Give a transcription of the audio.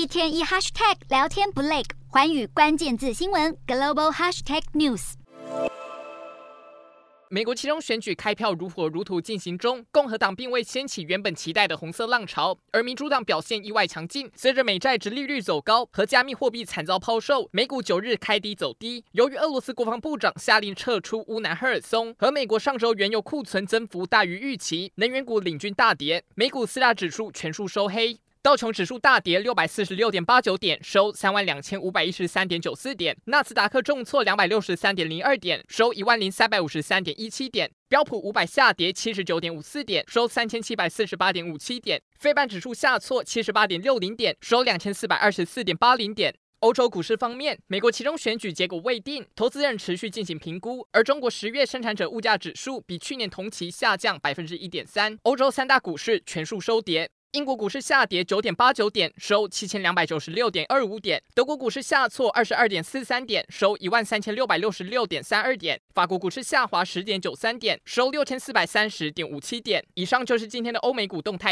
一天一 hashtag 聊天不累，环宇关键字新闻 global hashtag news。美国期中选举开票如火如荼进行中，共和党并未掀起原本期待的红色浪潮，而民主党表现意外强劲。随着美债殖利率走高和加密货币惨遭抛售，美股九日开低走低。由于俄罗斯国防部长下令撤出乌南赫尔松，和美国上周原油库存增幅大于预期，能源股领军大跌，美股四大指数全数收黑。道琼指数大跌六百四十六点八九点，收三万两千五百一十三点九四点；纳斯达克重挫两百六十三点零二点，收一万零三百五十三点一七点；标普五百下跌七十九点五四点，收三千七百四十八点五七点；费半指数下挫七十八点六零点，收两千四百二十四点八零点。欧洲股市方面，美国其中选举结果未定，投资人持续进行评估，而中国十月生产者物价指数比去年同期下降百分之一点三。欧洲三大股市全数收跌。英国股市下跌九点八九点，收七千两百九十六点二五点；德国股市下挫二十二点四三点，收一万三千六百六十六点三二点；法国股市下滑十点九三点，收六千四百三十点五七点。以上就是今天的欧美股动态。